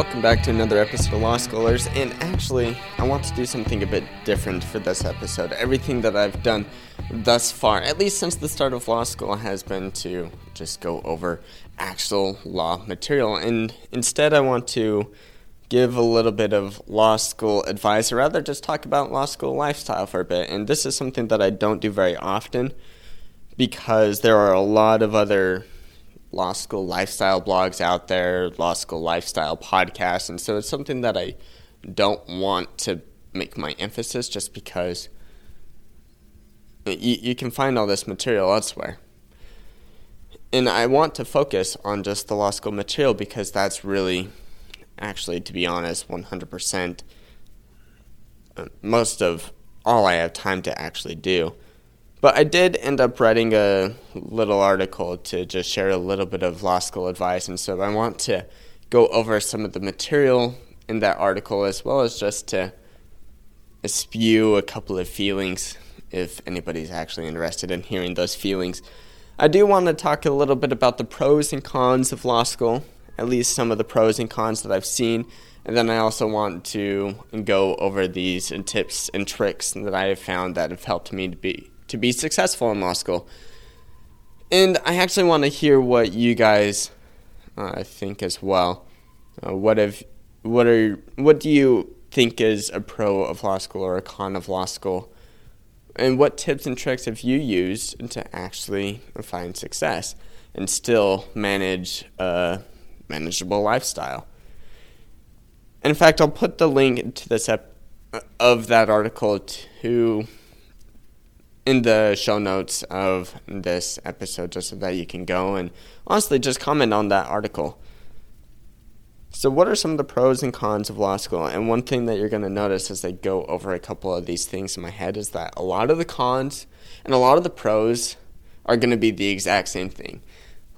welcome back to another episode of Law Schoolers. And actually, I want to do something a bit different for this episode. Everything that I've done thus far, at least since the start of law school, has been to just go over actual law material. And instead, I want to give a little bit of law school advice, or rather, just talk about law school lifestyle for a bit. And this is something that I don't do very often because there are a lot of other law school lifestyle blogs out there, law school lifestyle podcasts, and so it's something that I don't want to make my emphasis just because you, you can find all this material elsewhere. And I want to focus on just the law school material because that's really, actually, to be honest, 100% uh, most of all I have time to actually do. But I did end up writing a little article to just share a little bit of law school advice, and so I want to go over some of the material in that article as well as just to spew a couple of feelings if anybody's actually interested in hearing those feelings. I do want to talk a little bit about the pros and cons of law school, at least some of the pros and cons that I've seen. And then I also want to go over these tips and tricks that I have found that have helped me to be to be successful in law school. And I actually want to hear what you guys uh, think as well. Uh, what have what are what do you think is a pro of law school or a con of law school? And what tips and tricks have you used to actually find success and still manage a manageable lifestyle? In fact, I'll put the link to this ep- of that article to in the show notes of this episode just so that you can go and honestly just comment on that article. So, what are some of the pros and cons of law school? And one thing that you're going to notice as I go over a couple of these things in my head is that a lot of the cons and a lot of the pros are going to be the exact same thing.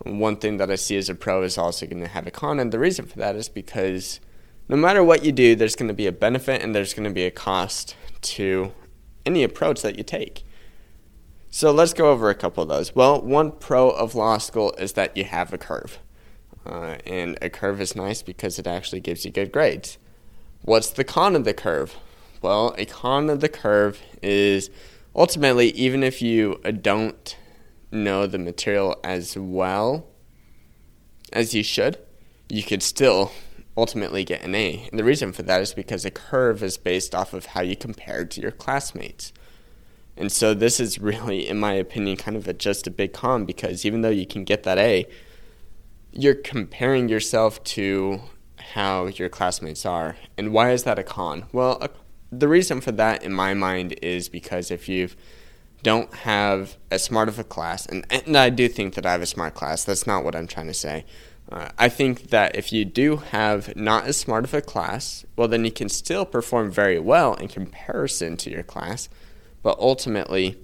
One thing that I see as a pro is also going to have a con, and the reason for that is because no matter what you do, there's going to be a benefit and there's going to be a cost to any approach that you take. So let's go over a couple of those. Well, one pro of law school is that you have a curve. Uh, and a curve is nice because it actually gives you good grades. What's the con of the curve? Well, a con of the curve is ultimately, even if you don't know the material as well as you should, you could still ultimately get an A. And the reason for that is because a curve is based off of how you compare to your classmates. And so this is really, in my opinion, kind of a, just a big con because even though you can get that A, you're comparing yourself to how your classmates are. And why is that a con? Well, a, the reason for that, in my mind, is because if you don't have as smart of a class, and, and I do think that I have a smart class, that's not what I'm trying to say. Uh, I think that if you do have not as smart of a class, well, then you can still perform very well in comparison to your class but ultimately,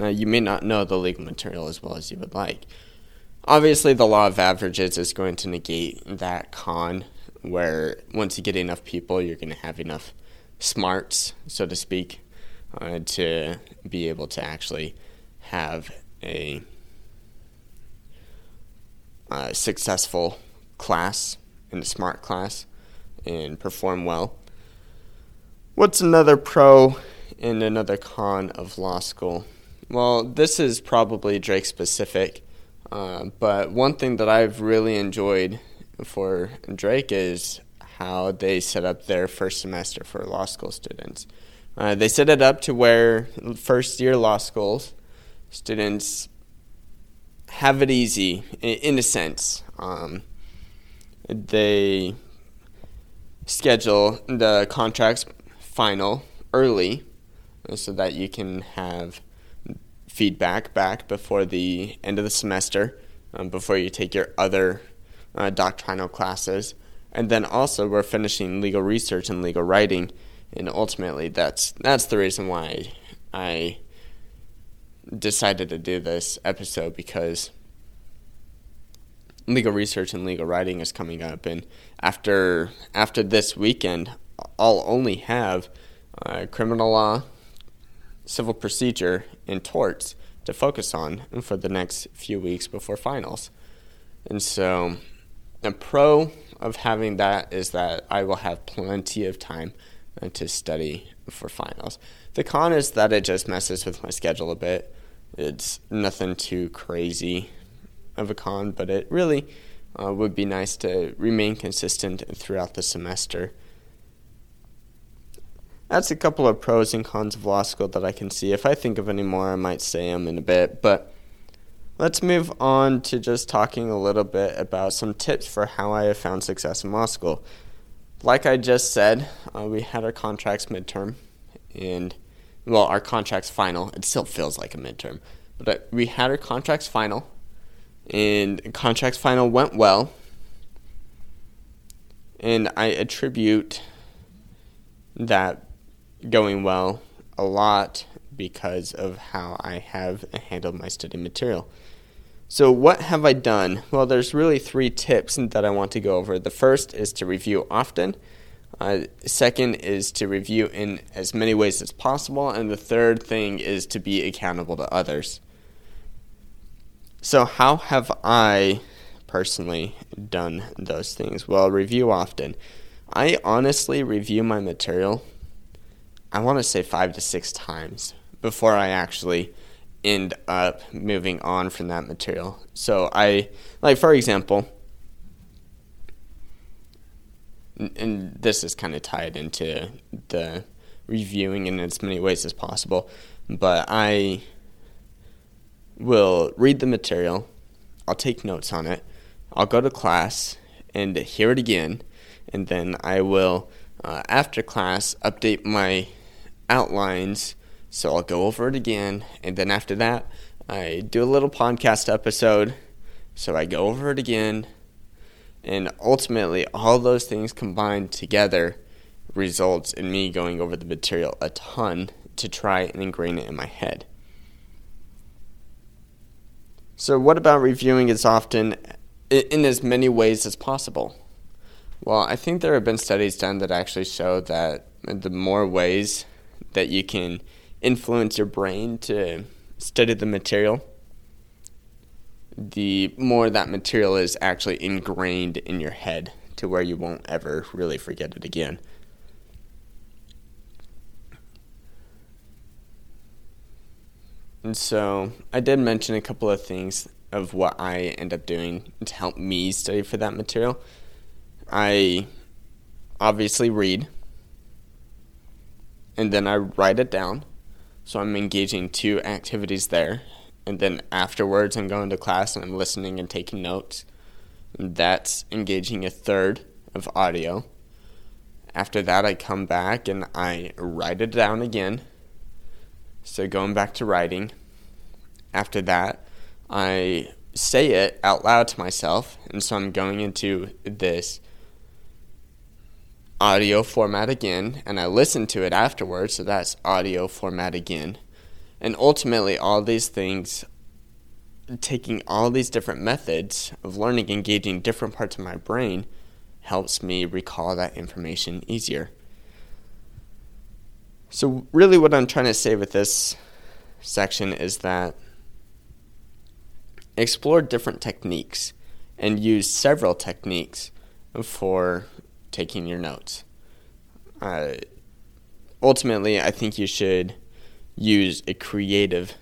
uh, you may not know the legal material as well as you would like. Obviously, the law of averages is going to negate that con, where once you get enough people, you're going to have enough smarts, so to speak, uh, to be able to actually have a uh, successful class and a smart class and perform well. What's another pro and another con of law school? Well, this is probably Drake specific, uh, but one thing that I've really enjoyed for Drake is how they set up their first semester for law school students. Uh, they set it up to where first year law schools students have it easy in a sense. Um, they schedule the contracts final early so that you can have feedback back before the end of the semester, um, before you take your other uh, doctrinal classes. And then also, we're finishing legal research and legal writing, and ultimately, that's that's the reason why I decided to do this episode because legal research and legal writing is coming up, and after after this weekend, I'll only have uh, criminal law, civil procedure, and torts to focus on for the next few weeks before finals. And so the pro of having that is that I will have plenty of time uh, to study for finals. The con is that it just messes with my schedule a bit. It's nothing too crazy of a con, but it really uh, would be nice to remain consistent throughout the semester. That's a couple of pros and cons of law school that I can see. If I think of any more, I might say them in a bit. But let's move on to just talking a little bit about some tips for how I have found success in law school. Like I just said, uh, we had our contracts midterm, and well, our contracts final. It still feels like a midterm, but uh, we had our contracts final, and contracts final went well. And I attribute that going well a lot because of how I have handled my study material. So, what have I done? Well, there's really three tips that I want to go over. The first is to review often. Uh, second is to review in as many ways as possible. And the third thing is to be accountable to others. So, how have I personally done those things? Well, review often. I honestly review my material I want to say five to six times before I actually end up moving on from that material. So I, like, for example, and this is kind of tied into the reviewing in as many ways as possible, but I will read the material, I'll take notes on it, I'll go to class and hear it again, and then I will, uh, after class, update my outlines. So I'll go over it again, and then after that, I do a little podcast episode. So I go over it again, and ultimately, all those things combined together results in me going over the material a ton to try and ingrain it in my head. So, what about reviewing as often in as many ways as possible? Well, I think there have been studies done that actually show that the more ways that you can influence your brain to study the material, the more that material is actually ingrained in your head to where you won't ever really forget it again. And so I did mention a couple of things of what I end up doing to help me study for that material. I obviously read and then I write it down. So I'm engaging two activities there. And then afterwards, I'm going to class and I'm listening and taking notes. And that's engaging a third of audio. After that, I come back and I write it down again. So going back to writing. After that, I say it out loud to myself. And so I'm going into this audio format again, and I listen to it afterwards, so that's audio format again. And ultimately, all these things, taking all these different methods of learning, engaging different parts of my brain, helps me recall that information easier. So, really, what I'm trying to say with this section is that explore different techniques and use several techniques for taking your notes. Uh, ultimately, I think you should use a creative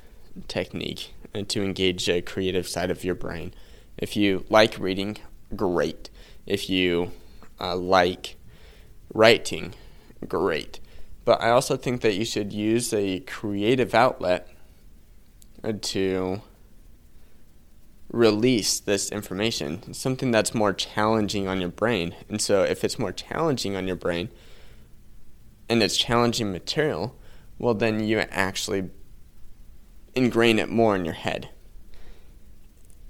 technique to engage a creative side of your brain. If you like reading, great. If you uh, like writing, great. But I also think that you should use a creative outlet to release this information, something that's more challenging on your brain. And so, if it's more challenging on your brain and it's challenging material, well, then you actually ingrain it more in your head.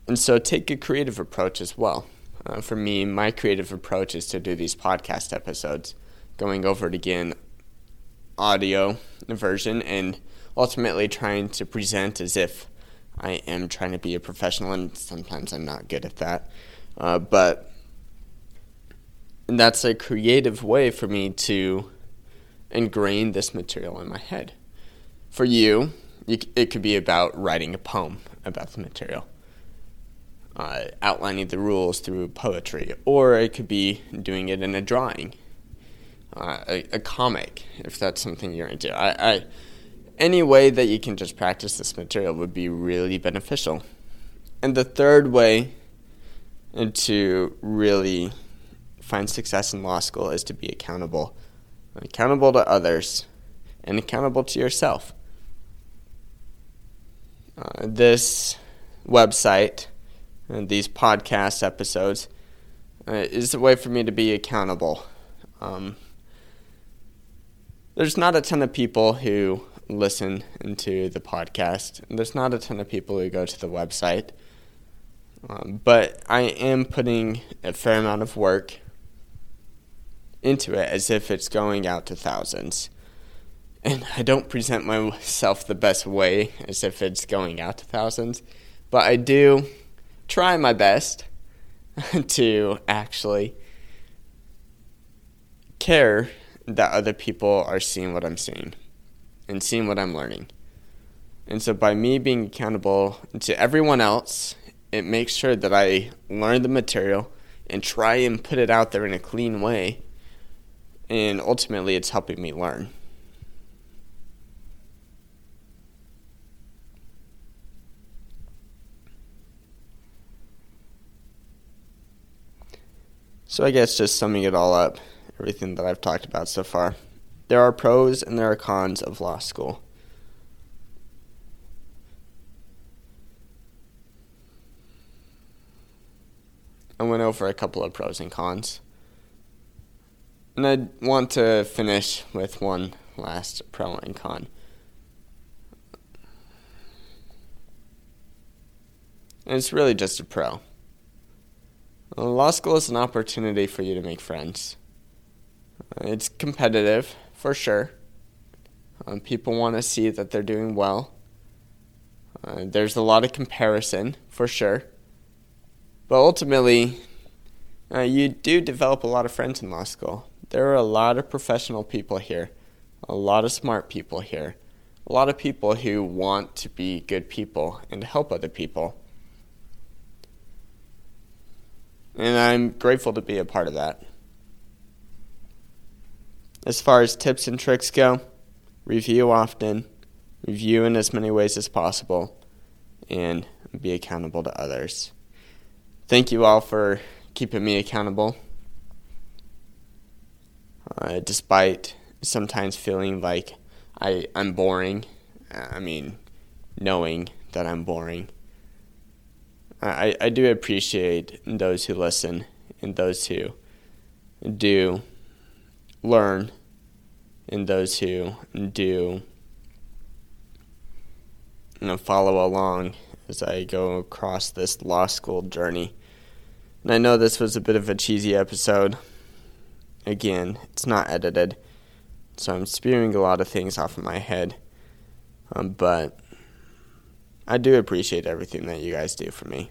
And so, take a creative approach as well. Uh, for me, my creative approach is to do these podcast episodes, going over it again, audio version, and ultimately trying to present as if I am trying to be a professional, and sometimes I'm not good at that. Uh, but that's a creative way for me to ingrain this material in my head. For you, you, it could be about writing a poem about the material. uh, outlining the rules through poetry, or it could be doing it in a drawing, uh, a, a, comic, if that's something you're into. I, I, any way that you can just practice this material would be really beneficial. And the third way to really find success in law school is to be accountable, accountable to others, and accountable to yourself. Uh, this website and these podcast episodes uh, is a way for me to be accountable. Um, there's not a ton of people who listen into the podcast. There's not a ton of people who go to the website. Um, but I am putting a fair amount of work into it as if it's going out to thousands. And I don't present myself the best way as if it's going out to thousands, but I do try my best to actually care that other people are seeing what I'm seeing and seeing what I'm learning. And so by me being accountable to everyone else, it makes sure that I learn the material and try and put it out there in a clean way. And ultimately, it's helping me learn. So, I guess just summing it all up, everything that I've talked about so far, there are pros and there are cons of law school. I went over a couple of pros and cons. And I want to finish with one last pro and con. And it's really just a pro. Law school is an opportunity for you to make friends. It's competitive, for sure. Um, people want to see that they're doing well. Uh, there's a lot of comparison, for sure. But ultimately, uh, you do develop a lot of friends in law school. There are a lot of professional people here, a lot of smart people here, a lot of people who want to be good people and help other people. and I'm grateful to be a part of that. As far as tips and tricks go, review often, review in as many ways as possible, and be accountable to others. Thank you all for keeping me accountable. Uh, despite sometimes feeling like I, I'm boring, I mean, knowing that I'm boring. I, I do appreciate those who listen and those who do learn and those who do you know, follow along as I go across this law school journey. And I know this was a bit of a cheesy episode. Again, it's not edited, so I'm spewing a lot of things off of my head. Um, but I do appreciate everything that you guys do for me.